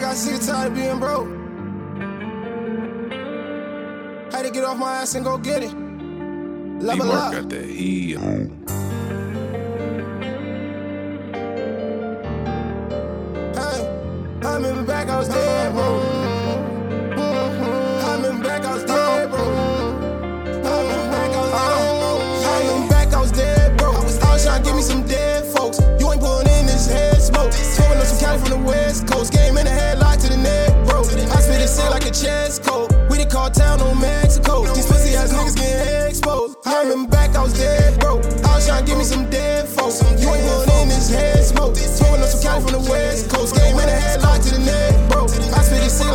got sick and tired of being broke. Had to get off my ass and go get it. Level D-Mark up. got that heat. Hey, I remember back, I was dead,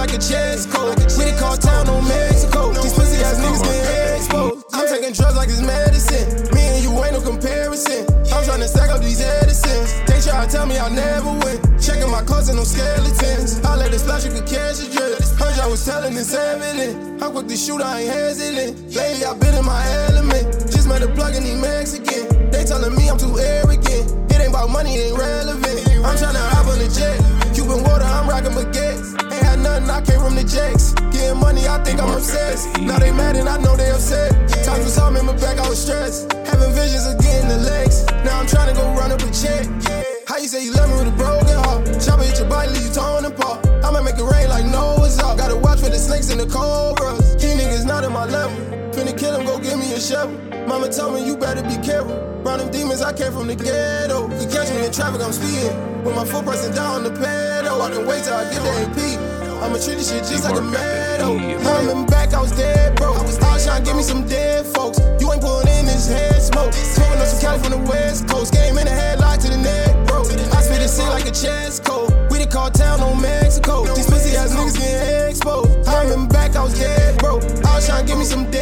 like a chess code. We the cartel on Mexico. These pussy ass niggas getting exposed. I'm taking drugs like it's medicine. Me and you ain't no comparison. I'm trying to stack up these Edisons. They try to tell me I'll never win. Checking my closet, no skeletons. I let it splash, you could catch a drip. Heard y'all was telling it's evident. I'm quick to shoot, I ain't hesitant. Lately, I've been in my element. Just met a plug in these Mexican. They telling me I'm too arrogant. It ain't about money, it ain't relevant. I'm trying to hop on the jet. Cuban water, Getting money, I think I'm obsessed. Now they mad and I know they upset. Times was hard, remember back, I was stressed. Having visions of getting the legs. Now I'm trying to go run up a check. How you say you love me with a broken heart? Chopper hit your body, leave you torn apart. I'ma make it rain like Noah's Ark. Gotta watch for the snakes and the cobras. These niggas not at my level. Finna kill him, go give me a shovel. Mama told me you better be careful. Round them demons, I came from the ghetto. You catch me in traffic, I'm speeding. With my foot pressing down on the pedal. I can wait till I get the AP. I'ma treat this shit just like a meadow. Coming back, I was dead, bro. I was all trying to give me some dead folks. You ain't pulling in this head smoke. Smoking up some Cali from the West Coast. Game in the headlock to the neck, bro. I spit this shit like a chess code. We done called town on Mexico. These pussy ass niggas getting exposed. Coming back, I was dead, bro. I was trying to give me some dead